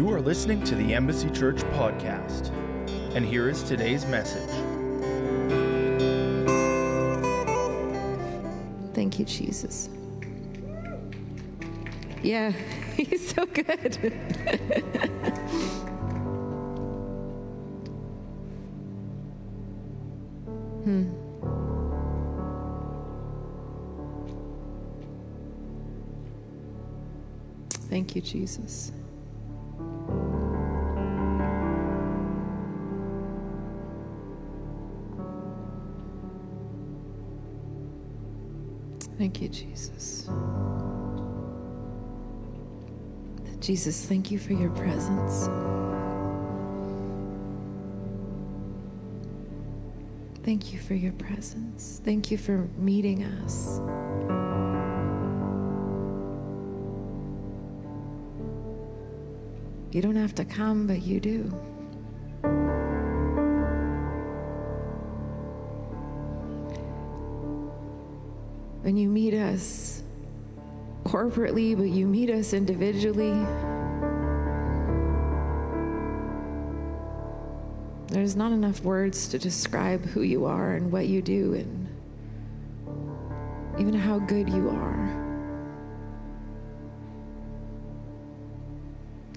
You are listening to the Embassy Church podcast, and here is today's message. Thank you, Jesus. Yeah, he's so good. hmm. Thank you, Jesus. Thank you, Jesus. Jesus, thank you for your presence. Thank you for your presence. Thank you for meeting us. You don't have to come, but you do. When you meet us corporately, but you meet us individually, there's not enough words to describe who you are and what you do and even how good you are.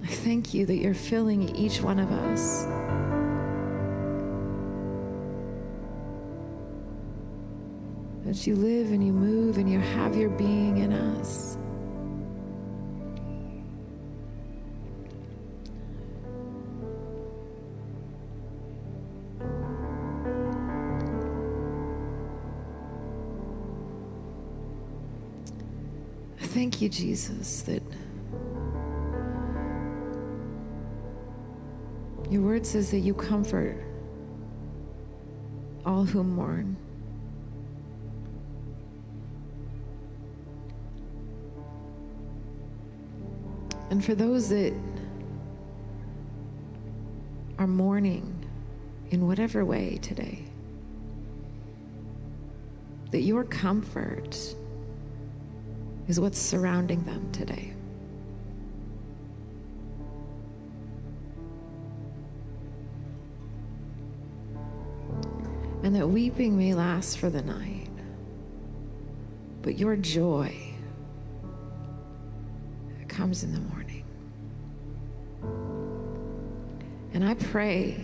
I thank you that you're filling each one of us. That you live and you move and you have your being in us. Thank you, Jesus, that your word says that you comfort all who mourn. And for those that are mourning in whatever way today, that your comfort is what's surrounding them today. And that weeping may last for the night, but your joy comes in the morning. And I pray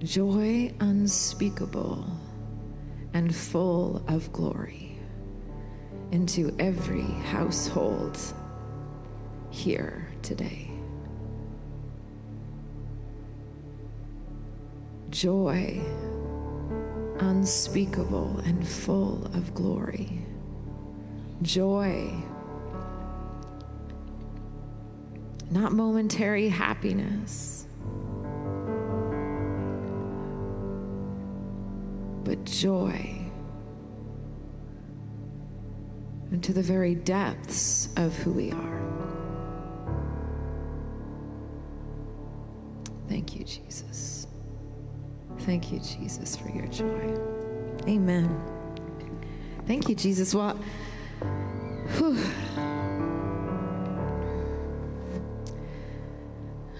joy unspeakable and full of glory into every household here today. Joy unspeakable and full of glory. Joy, not momentary happiness, but joy into the very depths of who we are. Thank you, Jesus. Thank you, Jesus, for your joy. Amen. Thank you, Jesus. Well, whew.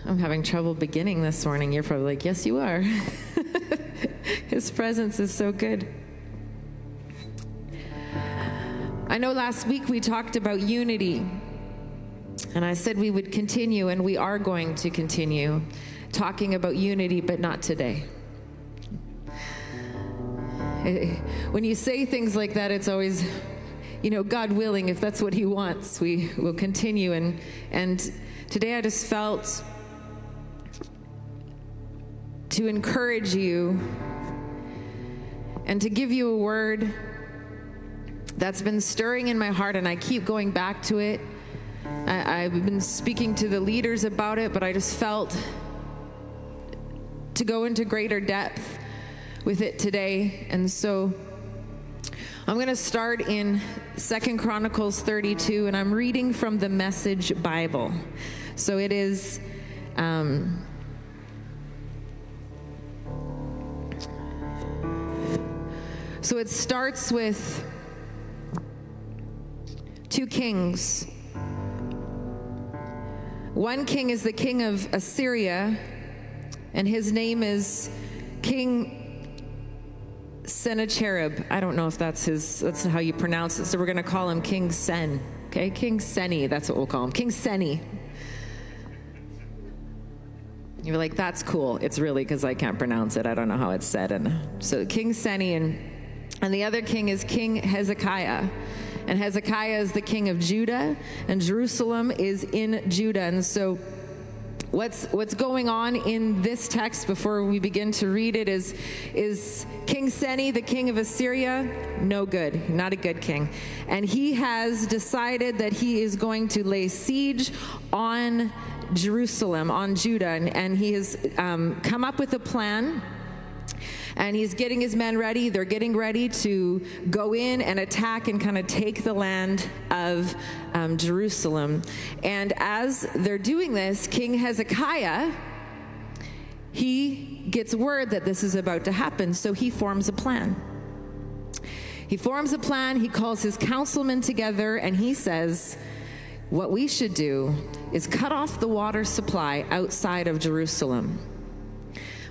I'm having trouble beginning this morning. You're probably like, yes, you are. His presence is so good. I know last week we talked about unity, and I said we would continue, and we are going to continue talking about unity, but not today. Eh, when you say things like that, it's always, you know, God willing, if that's what He wants, we will continue. And, and today I just felt to encourage you and to give you a word that's been stirring in my heart, and I keep going back to it. I, have been speaking to the leaders about it, but I just felt to go into greater depth with it today. And so I'm going to start in Second Chronicles 32, and I'm reading from the Message Bible. So it is. Um, so it starts with two kings One king is the king of Assyria, and his name is King Sennacherib. I don't know if that's his that's how you pronounce it. So we're going to call him King Sen. Okay, King Seni. That's what we'll call him. King Seni. You're like, that's cool. It's really because I can't pronounce it. I don't know how it's said. And so King Seni and and the other king is King Hezekiah. And Hezekiah is the king of Judah, and Jerusalem is in Judah. And so what's what's going on in this text before we begin to read it is is King Seni, the king of Assyria, no good, not a good king. And he has decided that he is going to lay siege on Jerusalem, on Judah, and, and he has um, come up with a plan and he's getting his men ready. They're getting ready to go in and attack and kind of take the land of um, Jerusalem. And as they're doing this, King Hezekiah, he gets word that this is about to happen, so he forms a plan. He forms a plan, he calls his councilmen together, and he says, What we should do is cut off the water supply outside of Jerusalem.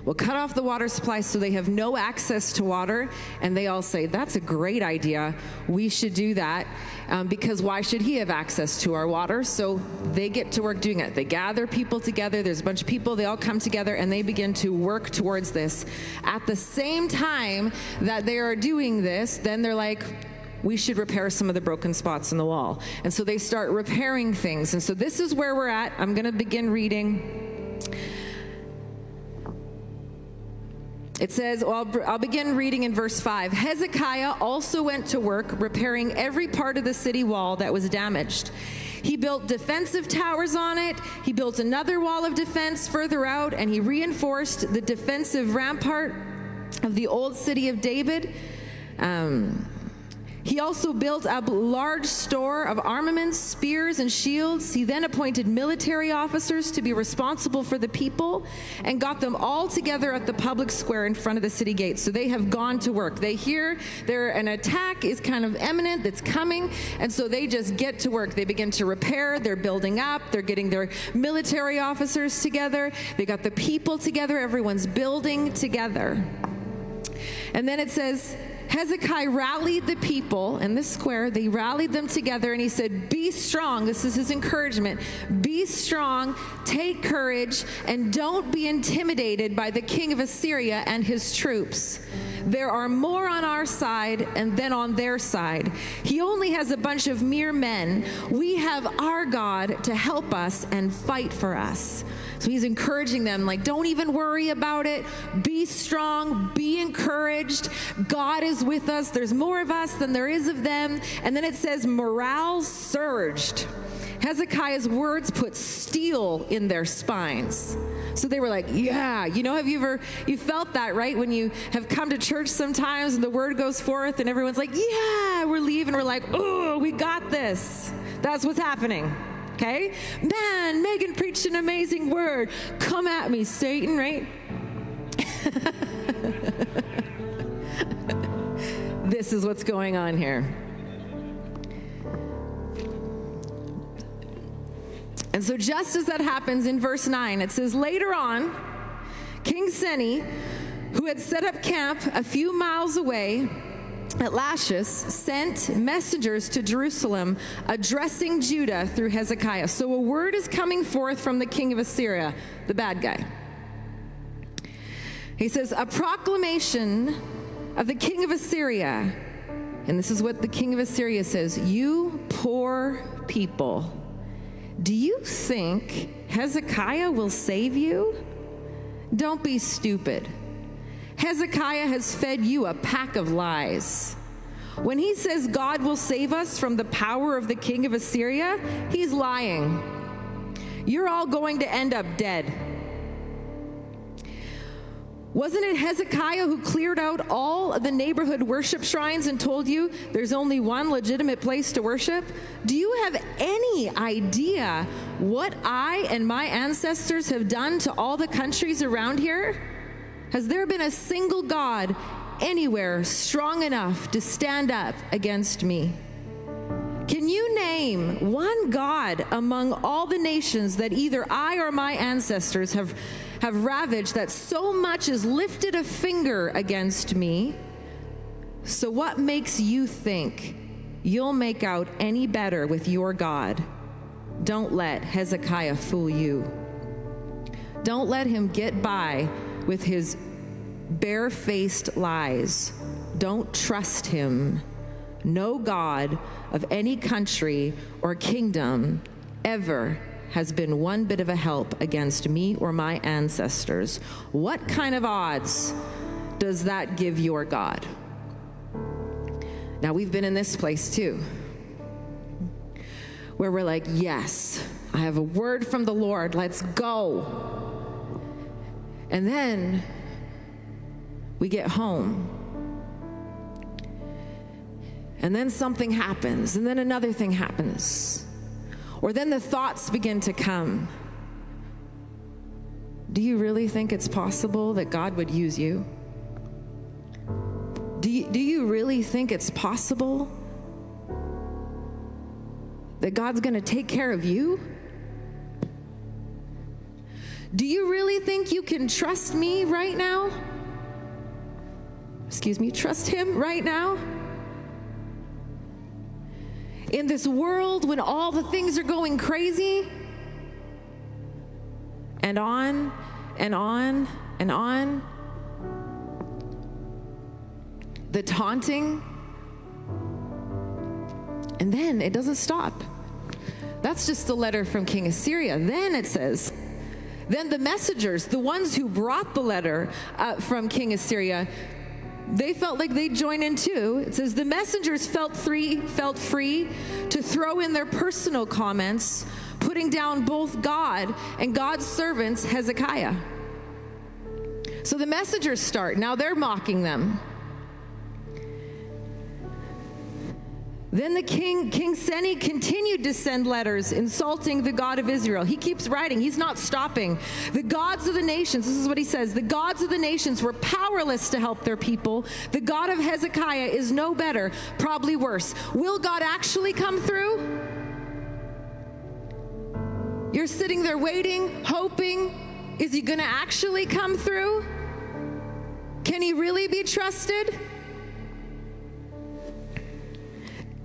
We'll cut off the water supply so they have no access to water. And they all say, That's a great idea. We should do that um, because why should he have access to our water? So they get to work doing it. They gather people together. There's a bunch of people. They all come together and they begin to work towards this. At the same time that they are doing this, then they're like, we should repair some of the broken spots in the wall. And so they start repairing things. And so this is where we're at. I'm going to begin reading. It says, well, I'll, begin reading in verse 5. Hezekiah also went to work repairing every part of the city wall that was damaged. He built defensive towers on it. He built another wall of defense further out, and he reinforced the defensive rampart of the old city of David. Um, he also built a large store of armaments, spears, and shields. He then appointed military officers to be responsible for the people and got them all together at the public square in front of the city gates. So they have gone to work. They hear there an attack is kind of imminent that's coming, and so they just get to work. They begin to repair, they're building up, they're getting their military officers together, they got the people together, everyone's building together. And then it says, Hezekiah rallied the people in the square. They rallied them together and he said, Be strong. This is his encouragement. Be strong, take courage, and don't be intimidated by the king of Assyria and his troops. There are more on our side and then on their side. He only has a bunch of mere men. We have our God to help us and fight for us. So he's encouraging them, like, don't even worry about it. Be strong, be encouraged. God is with us. There's more of us than there is of them. And then it says, morale surged. Hezekiah's words put steel in their spines. So they were like, yeah, you know, have you ever, you felt that, right? When you have come to church sometimes and the word goes forth and everyone's like, yeah, we're leaving. We're like, oh, we got this. That's what's happening. Okay? Man, Megan preached an amazing word. Come at me, Satan, right? this is what's going on here. And so, just as that happens in verse 9, it says, Later on, King Seni, who had set up camp a few miles away at Lachish, sent messengers to Jerusalem addressing Judah through Hezekiah. So, a word is coming forth from the king of Assyria, the bad guy. He says, A proclamation of the king of Assyria. And this is what the king of Assyria says You poor people do you think Hezekiah will save you? Don't be stupid. Hezekiah has fed you a pack of lies. When he says God will save us from the power of the king of Assyria, he's lying. You're all going to end up dead. Wasn't it Hezekiah who cleared out all the neighborhood worship shrines and told you there's only one legitimate place to worship? Do you have any idea what I and my ancestors have done to all the countries around here? Has there been a single God anywhere strong enough to stand up against me? Can you name one God among all the nations that either I or my ancestors have, have ravaged that so much as lifted a finger against me? So, what makes you think you'll make out any better with your God? Don't let Hezekiah fool you. Don't let him get by with his barefaced lies. Don't trust him. No God of any country or kingdom ever has been one bit of a help against me or my ancestors. What kind of odds does that give your God? Now, we've been in this place too, where we're like, yes, I have a word from the Lord, let's go. And then we get home. And then something happens, and then another thing happens. Or then the thoughts begin to come. Do you really think it's possible that God would use you? Do you, do you really think it's possible that God's going to take care of you? Do you really think you can trust me right now? Excuse me, trust Him right now? In this world when all the things are going crazy? And on and on and on the taunting. And then it doesn't stop. That's just a letter from King Assyria. Then it says, then the messengers, the ones who brought the letter uh, from King Assyria, they felt like they'd join in too. It says the messengers felt free, felt free to throw in their personal comments, putting down both God and God's servants Hezekiah. So the messengers start. Now they're mocking them. Then the king, King Seni, continued to send letters insulting the God of Israel. He keeps writing, he's not stopping. The gods of the nations, this is what he says the gods of the nations were powerless to help their people. The God of Hezekiah is no better, probably worse. Will God actually come through? You're sitting there waiting, hoping. Is he going to actually come through? Can he really be trusted?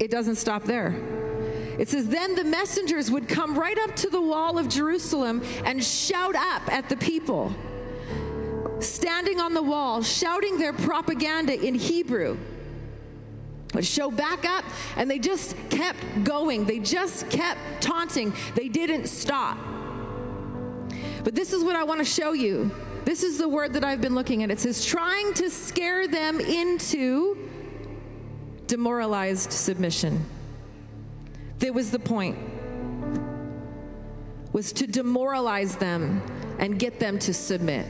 It doesn't stop there. It says, Then the messengers would come right up to the wall of Jerusalem and shout up at the people, standing on the wall, shouting their propaganda in Hebrew. Would show back up, and they just kept going. They just kept taunting. They didn't stop. But this is what I want to show you. This is the word that I've been looking at. It says, trying to scare them into demoralized submission. That was the point. Was to demoralize them and get them to submit.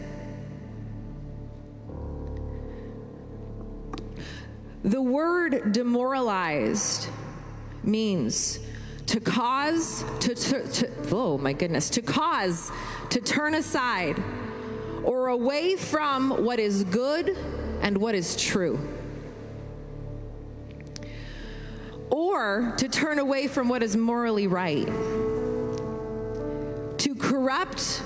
The word demoralized means to cause to, to, to, oh my goodness to cause to turn aside or away from what is good and what is true or to turn away from what is morally right, to corrupt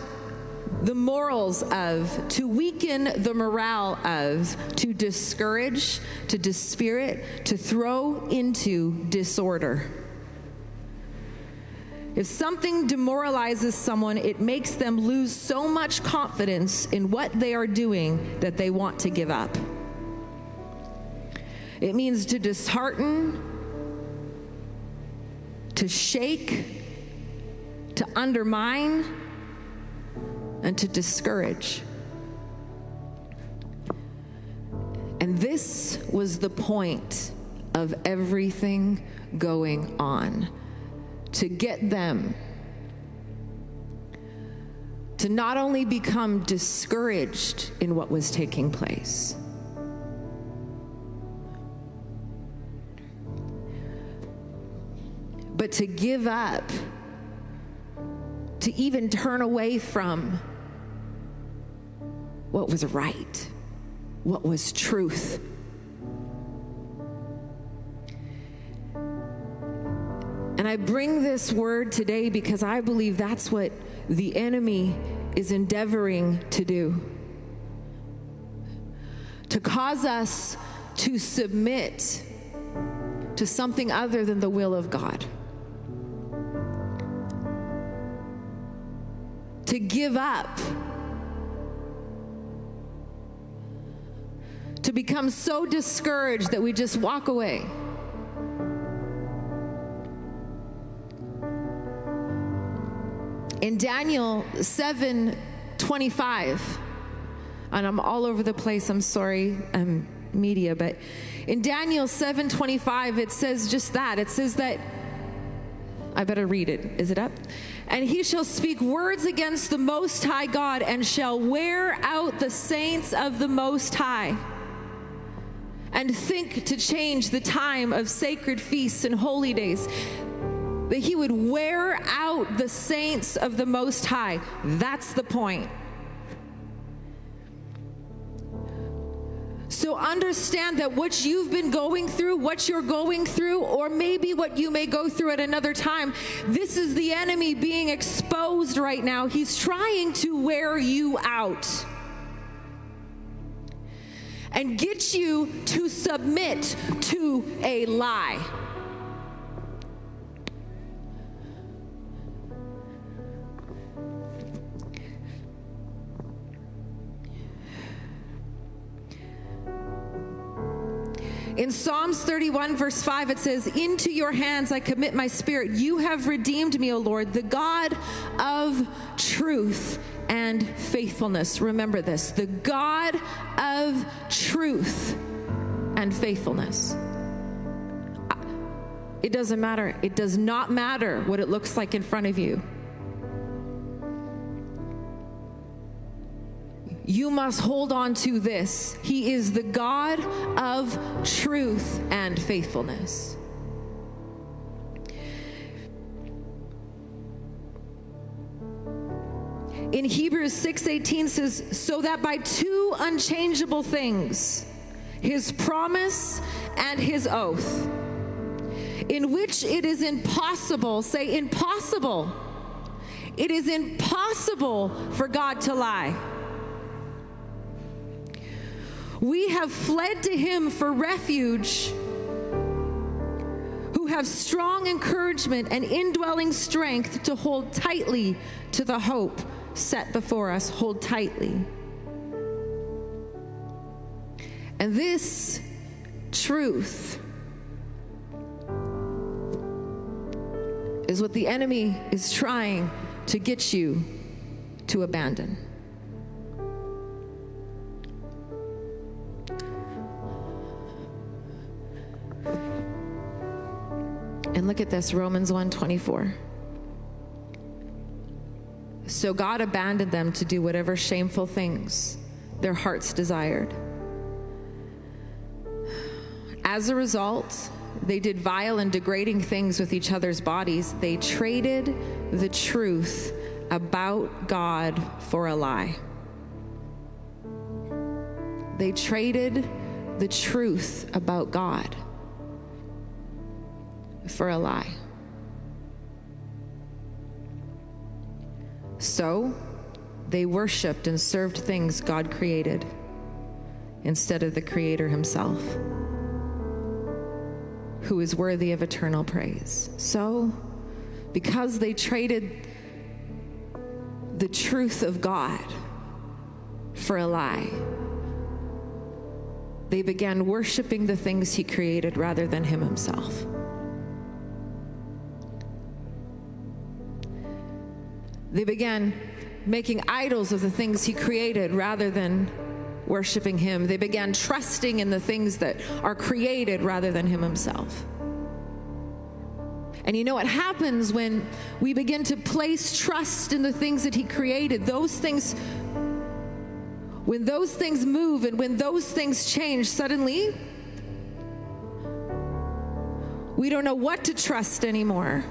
the morals of, to weaken the morale of, to discourage, to dispirit, to throw into disorder. If something demoralizes someone, it makes them lose so much confidence in what they are doing that they want to give up. It means to dishearten, to shake, to undermine, and to discourage. And this was the point of everything going on to get them to not only become discouraged in what was taking place but to give up, to even turn away from what was right, what was truth. And I bring this word today because I believe that's what the enemy is endeavoring to do to cause us to submit to something other than the will of God. To give up. To become so discouraged that we just walk away. In Daniel 7 25, and I'm all over the place, I'm sorry, um, media, but in Daniel 7 25, it says just that. It says that, I better read it. Is it up? And he shall speak words against the Most High God and shall wear out the saints of the Most High and think to change the time of sacred feasts and holy days that he would wear out the saints of the Most High. That's the point. So understand that what you've been going through, what you're going through, or maybe what you may go through at another time, this is the enemy being exposed right now. He's trying to wear you out and get you to submit to a lie. In Psalms 31, verse 5, it says, Into your hands I commit my spirit. You have redeemed me, O Lord, the God of truth and faithfulness. Remember this the God of truth and faithfulness. It doesn't matter. It does not matter what it looks like in front of you. You must hold on to this. He is the God of truth and faithfulness. In Hebrews 6:18 says, "So that by two unchangeable things, his promise and his oath, in which it is impossible, say impossible. It is impossible for God to lie." We have fled to him for refuge, who have strong encouragement and indwelling strength to hold tightly to the hope set before us. Hold tightly. And this truth is what the enemy is trying to get you to abandon. Look at this Romans 1:24. So God abandoned them to do whatever shameful things their hearts desired. As a result, they did vile and degrading things with each other's bodies. They traded the truth about God for a lie. They traded the truth about God for a lie. So they worshiped and served things God created instead of the Creator Himself, who is worthy of eternal praise. So, because they traded the truth of God for a lie, they began worshiping the things He created rather than Him Himself. They began making idols of the things he created rather than worshiping him. They began trusting in the things that are created rather than him himself. And you know what happens when we begin to place trust in the things that he created? Those things, when those things move and when those things change, suddenly we don't know what to trust anymore.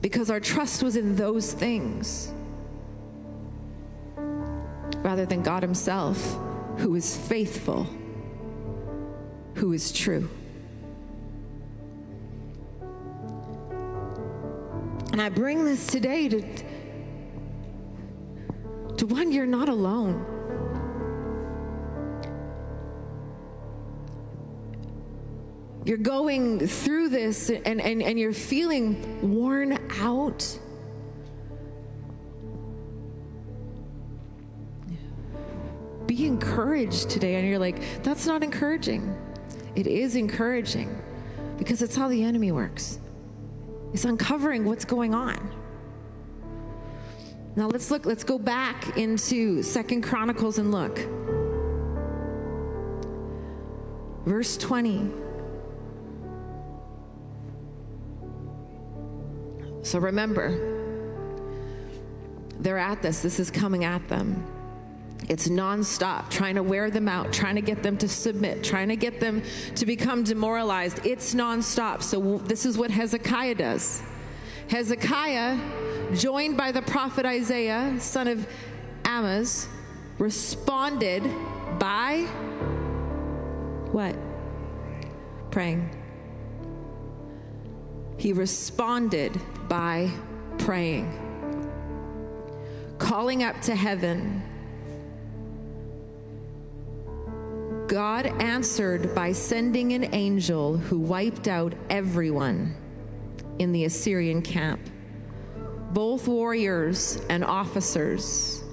Because our trust was in those things rather than God Himself who is faithful, who is true. And I bring this today to, to one, you're not alone. You're going through this and, and, and you're feeling worn out. Be encouraged today. And you're like, that's not encouraging. It is encouraging because it's how the enemy works. It's uncovering what's going on. Now let's look, let's go back into Second Chronicles and look. Verse 20. So remember, they're at this, this is coming at them. It's nonstop, trying to wear them out, trying to get them to submit, trying to get them to become demoralized. It's nonstop. So, this is what Hezekiah does. Hezekiah, joined by the prophet Isaiah, son of Amoz, responded by what? Praying. He responded by praying, calling up to heaven God answered by sending an angel who wiped out everyone in the Assyrian camp, both warriors and officers.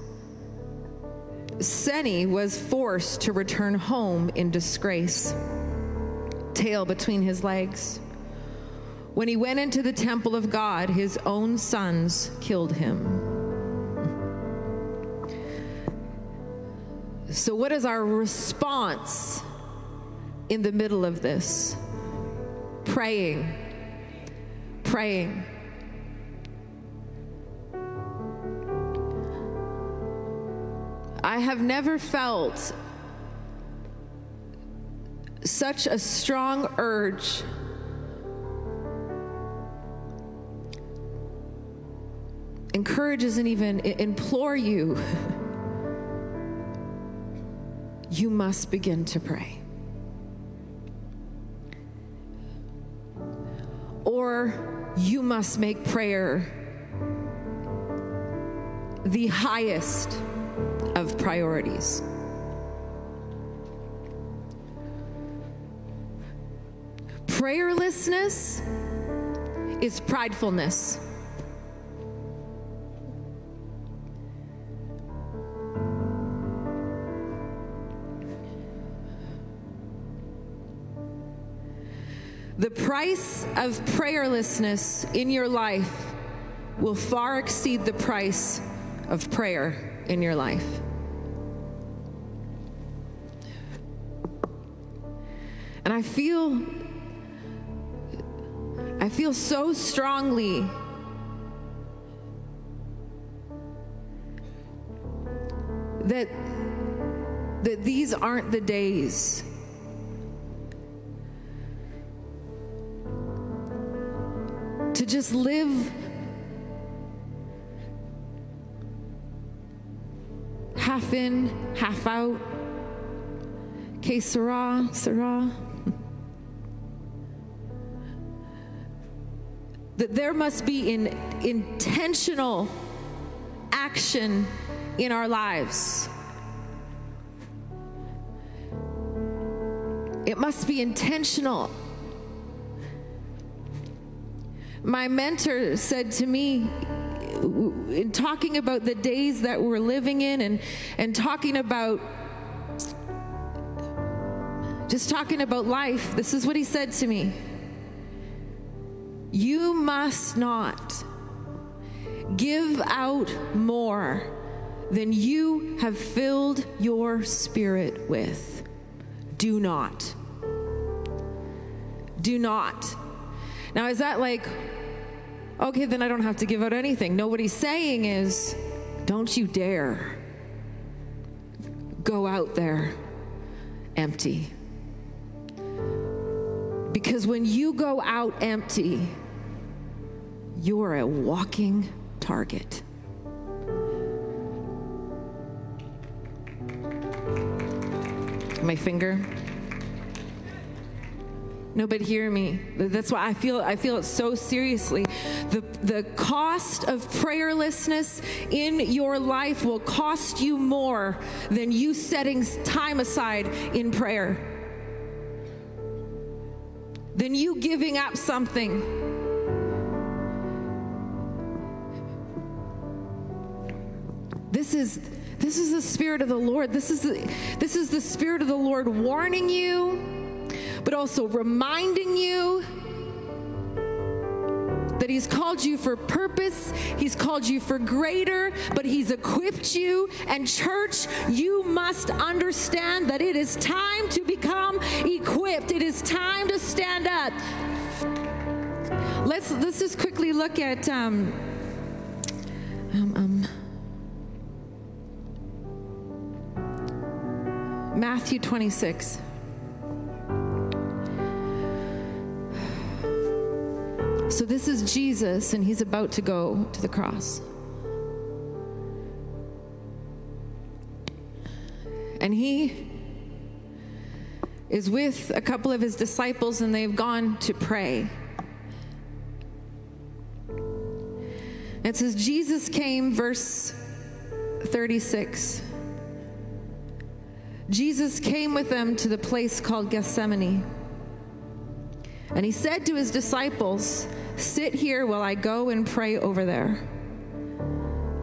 Seni was forced to return home in disgrace, tail between his legs. When he went into the temple of God, his own sons killed him. So, what is our response in the middle of this? Praying. Praying. I have never felt such a strong urge encourage isn't even implore you you must begin to pray. Or you must make prayer the highest of priorities. Prayerlessness is pridefulness. The price of prayerlessness in your life will far exceed the price of prayer in your life. And I feel I feel so strongly that that these aren't the days just live half in, half out. Que sera. That there must be an intentional action in our lives. It must be intentional. My mentor said to me, in talking about the days that we're living in and, and talking about just talking about life, this is what he said to me. You must not give out more than you have filled your spirit with. Do not. Do not. Now, is that like, okay, then I don't have to give out anything? No, what he's saying is, don't you dare go out there empty. Because when you go out empty, you're a walking target. my finger. No, but hear me. That's why I feel I feel it so seriously. The the cost of prayerlessness in your life will cost you more than you setting time aside in prayer. Than you giving up something. This is this is the spirit of the Lord. This is the, this is the spirit of the Lord warning you, but also reminding you that He's called you for purpose, He's called you for greater, but He's equipped you. And, church, you must understand that it is time to become equipped, it is time to stand up. Let's, let's just quickly look at. Um, um, um, Matthew 26. So this is Jesus, and he's about to go to the cross. And he is with a couple of his disciples, and they've gone to pray. It says, Jesus came, verse 36. Jesus came with them to the place called Gethsemane. And he said to his disciples, Sit here while I go and pray over there.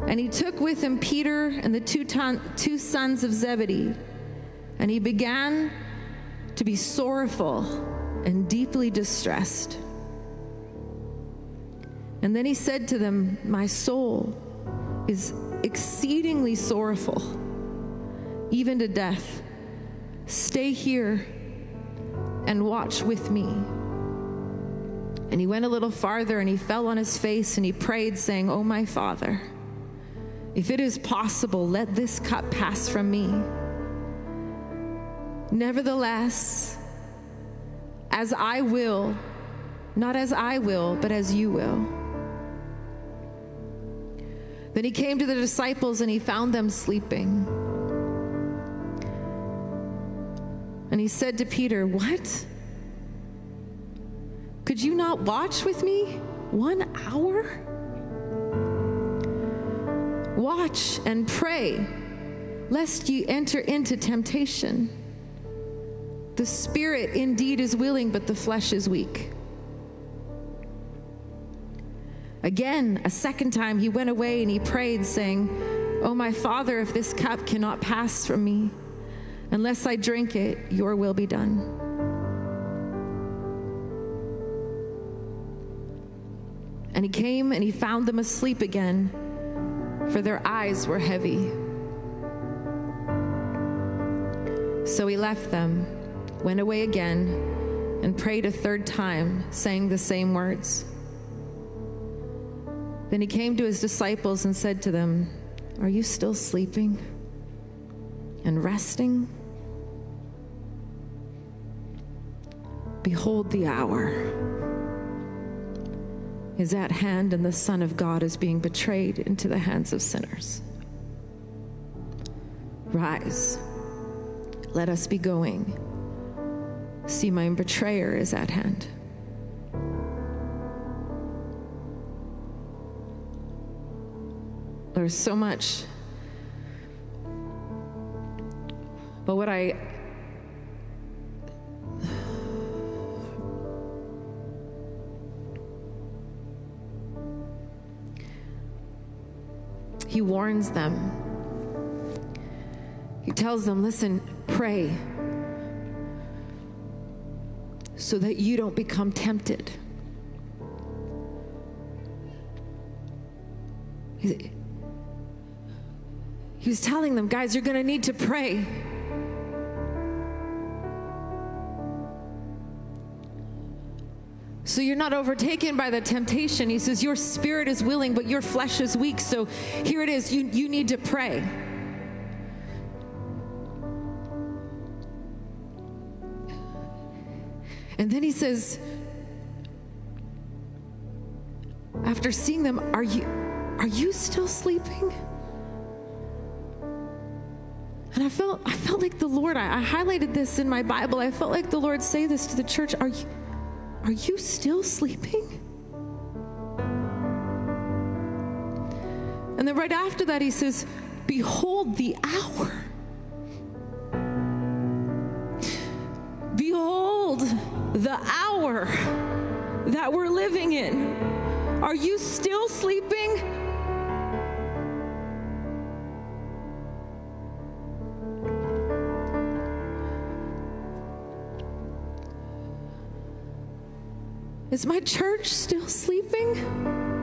And he took with him Peter and the two, ton- two sons of Zebedee, and he began to be sorrowful and deeply distressed. And then he said to them, My soul is exceedingly sorrowful, even to death. Stay here and watch with me. And he went a little farther and he fell on his face and he prayed, saying, Oh, my Father, if it is possible, let this cup pass from me. Nevertheless, as I will, not as I will, but as you will. Then he came to the disciples and he found them sleeping. And he said to Peter, What? Could you not watch with me one hour? Watch and pray, lest ye enter into temptation. The spirit indeed is willing, but the flesh is weak. Again, a second time, he went away and he prayed, saying, Oh, my Father, if this cup cannot pass from me, unless I drink it, your will be done. And he came and he found them asleep again, for their eyes were heavy. So he left them, went away again, and prayed a third time, saying the same words. Then he came to his disciples and said to them, Are you still sleeping and resting? Behold, the hour is at hand, and the Son of God is being betrayed into the hands of sinners. Rise, let us be going. See, my betrayer is at hand. There's so much. But what I He warns them. He tells them, listen, pray so that you don't become tempted. He was telling them, guys, you're going to need to pray. So you're not overtaken by the temptation. He says, Your spirit is willing, but your flesh is weak. So here it is. You, you need to pray. And then he says, after seeing them, are you are you still sleeping? And I felt, I felt like the Lord, I, I highlighted this in my Bible. I felt like the Lord say this to the church Are you, are you still sleeping? And then right after that, he says, Behold the hour. Behold the hour that we're living in. Are you still sleeping? Is my church still sleeping?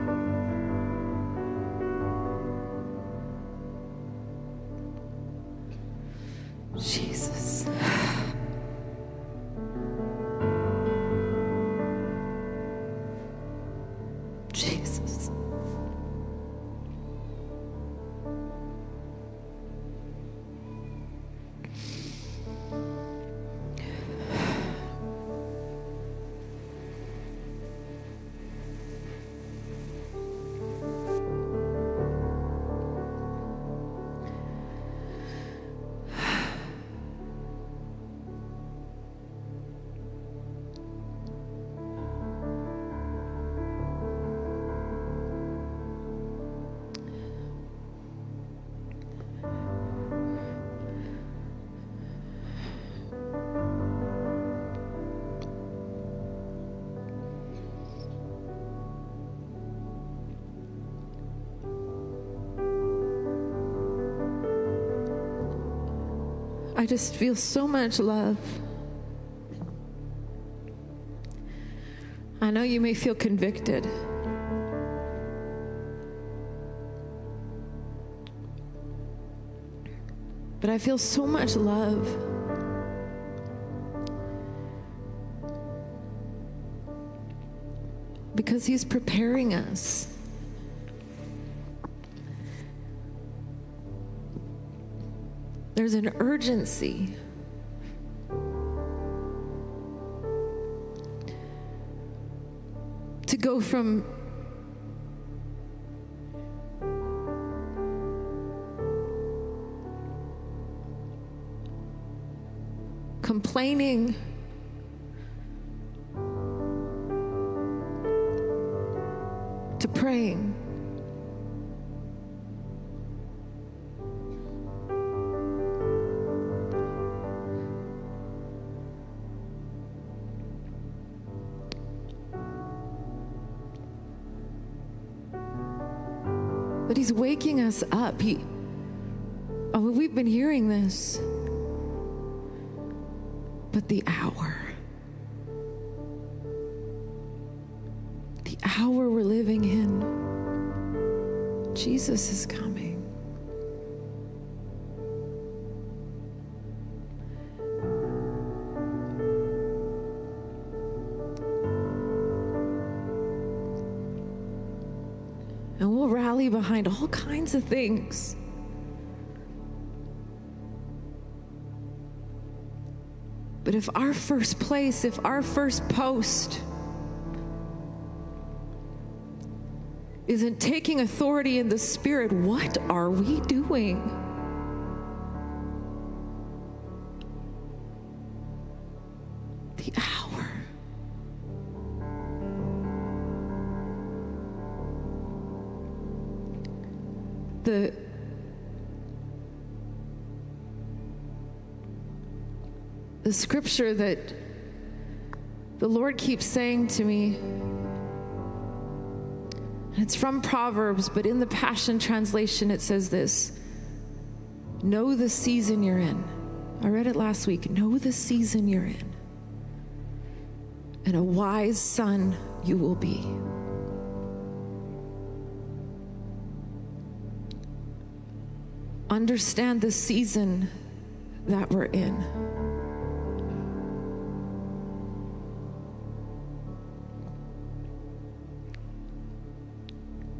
I just feel so much love. I know you may feel convicted. But I feel so much love. Because he's preparing us. There's an urgency. To go from complaining to praying. He's waking us up. He Oh, we've been hearing this. But the hour. The hour we're living in. Jesus is coming. Behind all kinds of things. But if our first place, if our first post isn't taking authority in the Spirit, what are we doing? The scripture that the Lord keeps saying to me. It's from Proverbs, but in the Passion Translation, it says this Know the season you're in. I read it last week. Know the season you're in. And a wise son you will be. Understand the season that we're in.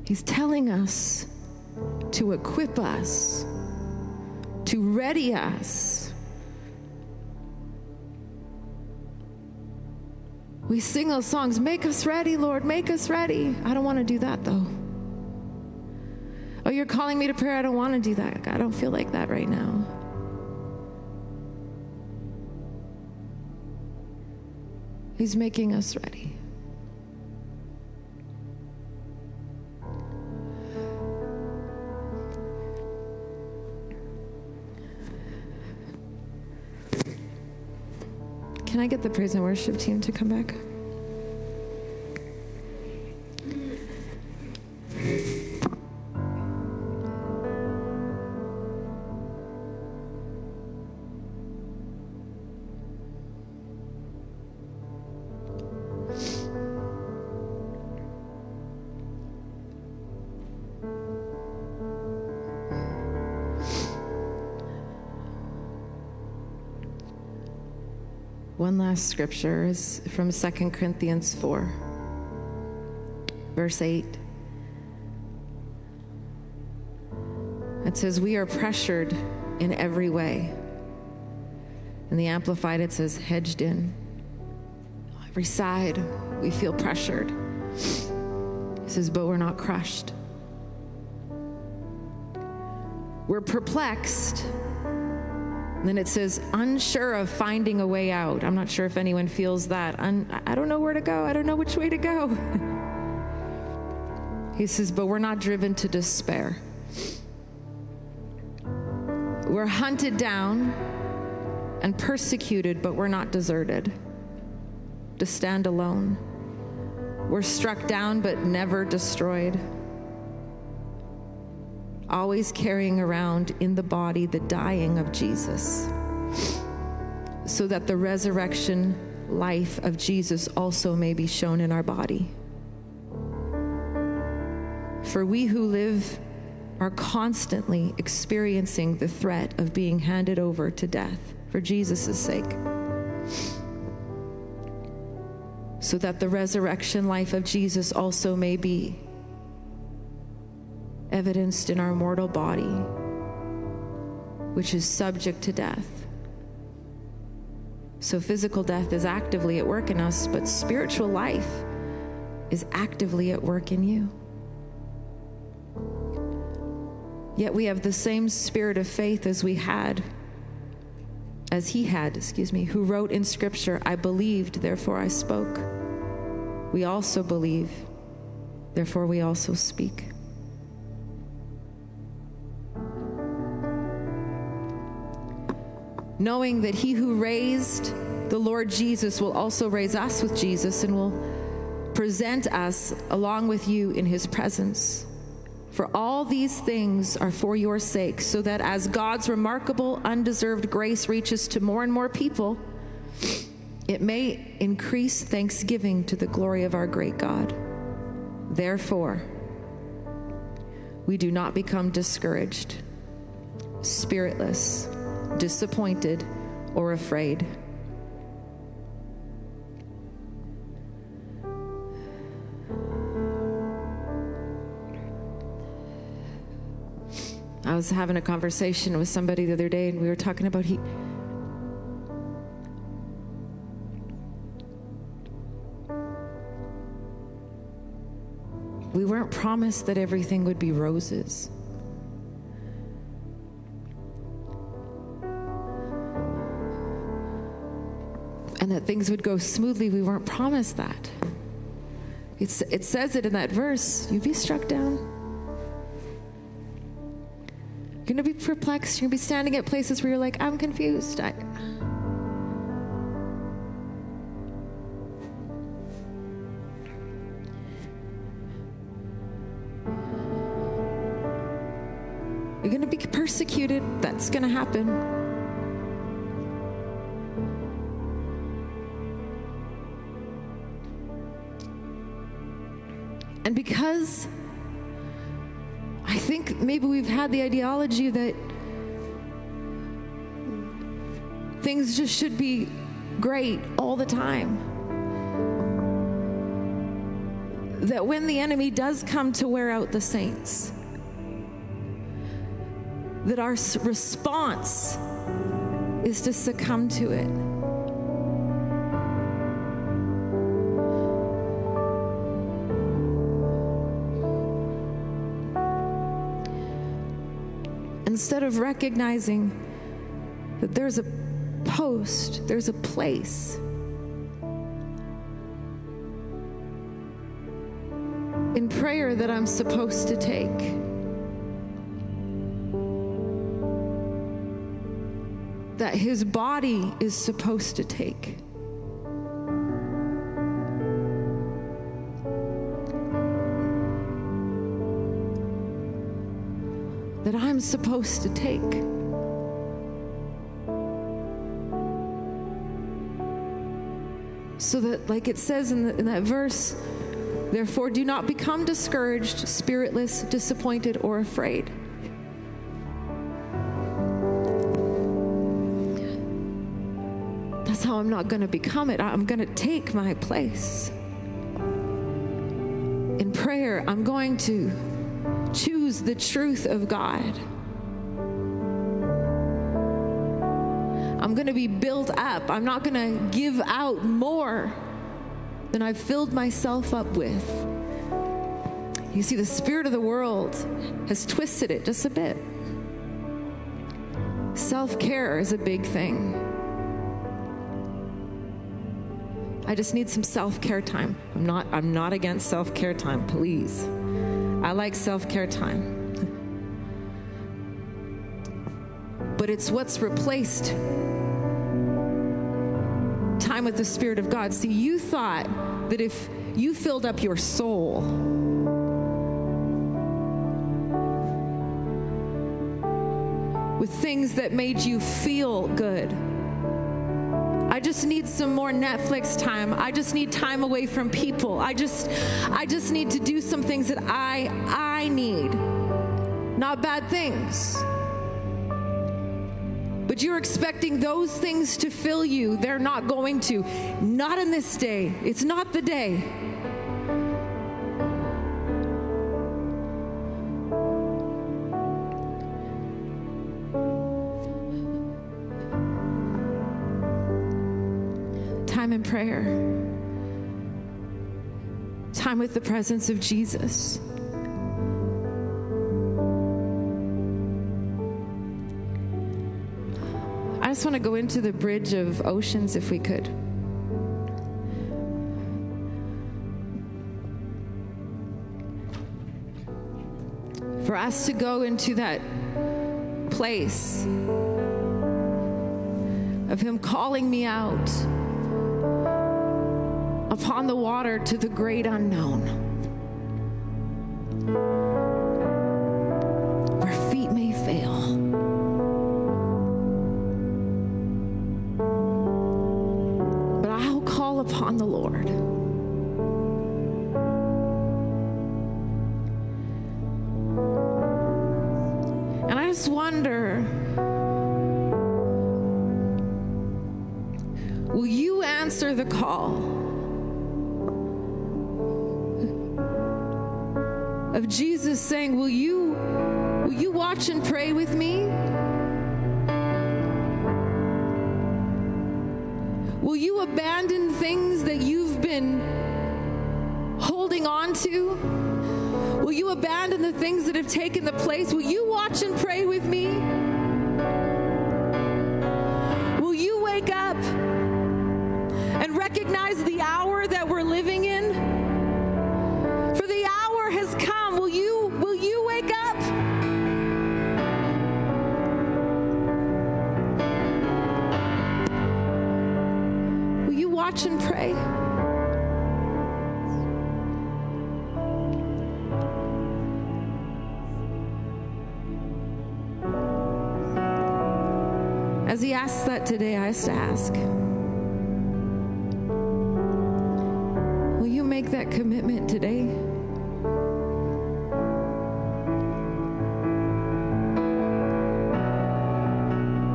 He's telling us to equip us, to ready us. We sing those songs, make us ready, Lord, make us ready. I don't want to do that though. Oh, you're calling me to prayer. I don't want to do that. I don't feel like that right now. He's making us ready. Can I get the praise and worship team to come back? One last scripture is from 2 Corinthians 4, verse 8. It says, We are pressured in every way. In the Amplified, it says, hedged in. Every side, we feel pressured. He says, But we're not crushed. We're perplexed then it says, unsure of finding a way out. I'm not sure if anyone feels that. Un- I don't know where to go. I don't know which way to go. he says, but we're not driven to despair. We're hunted down and persecuted, but we're not deserted to stand alone. We're struck down, but never destroyed always carrying around in the body the dying of Jesus, so that the resurrection life of Jesus also may be shown in our body. For we who live are constantly experiencing the threat of being handed over to death for Jesus' sake. So that the resurrection life of Jesus also may be evidenced in our mortal body, which is subject to death. So, physical death is actively at work in us, but spiritual life is actively at work in you. Yet we have the same spirit of faith as we had, as he had, excuse me, who wrote in Scripture, I believed, therefore I spoke. We also believe, therefore we also speak. Knowing that he who raised the Lord Jesus will also raise us with Jesus and will present us along with you in his presence. For all these things are for your sake, so that as God's remarkable, undeserved grace reaches to more and more people, it may increase thanksgiving to the glory of our great God. Therefore, we do not become discouraged, spiritless disappointed, or afraid. I was having a conversation with somebody the other day, and we were talking about he. We weren't promised that everything would be roses. Things would go smoothly. We weren't promised that. It's, it says it in that verse you'd be struck down. You're going to be perplexed. You're going to be standing at places where you're like, I'm confused. I, You're going to be persecuted. That's going to happen. And because I think maybe we've had the ideology that things just should be great all the time. That when the enemy does come to wear out the saints, that our response is to succumb to it. instead of recognizing that there's a post, there's a place. In prayer that I'm supposed to take. That his body is supposed to take. I'm supposed to take. So that, like it says in, the, in that verse, therefore do not become discouraged, spiritless, disappointed, or afraid. That's how I'm not going to become it. I'm going to take my place. In prayer, I'm going to the truth of God. I'm going to be built up. I'm not going to give out more than I've filled myself up with. You see, the spirit of the world has twisted it just a bit. Self care is a big thing. I just need some self care time. I'm not, I'm not against self care time, please. I like self care time. But it's what's replaced time with the Spirit of God. See, you thought that if you filled up your soul, with things that made you feel good. Just need some more Netflix time. I just need time away from people. I just I just need to do some things that I I need. Not bad things. But you're expecting those things to fill you. They're not going to. Not in this day. It's not the day. In prayer, time with the presence of Jesus. I just want to go into the bridge of oceans if we could. For us to go into that place of Him calling me out upon the water to the great unknown. That today, I just ask Will you make that commitment today?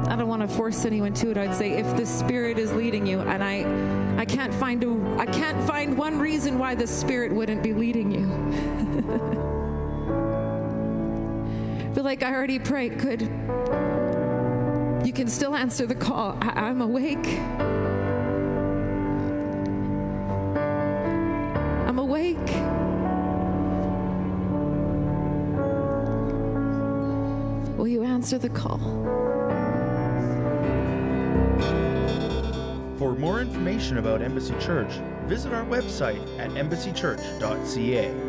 I don't want to force anyone to it. I'd say if the Spirit is leading you, and I, I can't find a, I can't find one reason why the Spirit wouldn't be leading you. feel like I already prayed. Good. You can still answer the call. I, I'm awake. I'm awake. Will you answer the call? For more information about Embassy Church, visit our website at embassychurch.ca.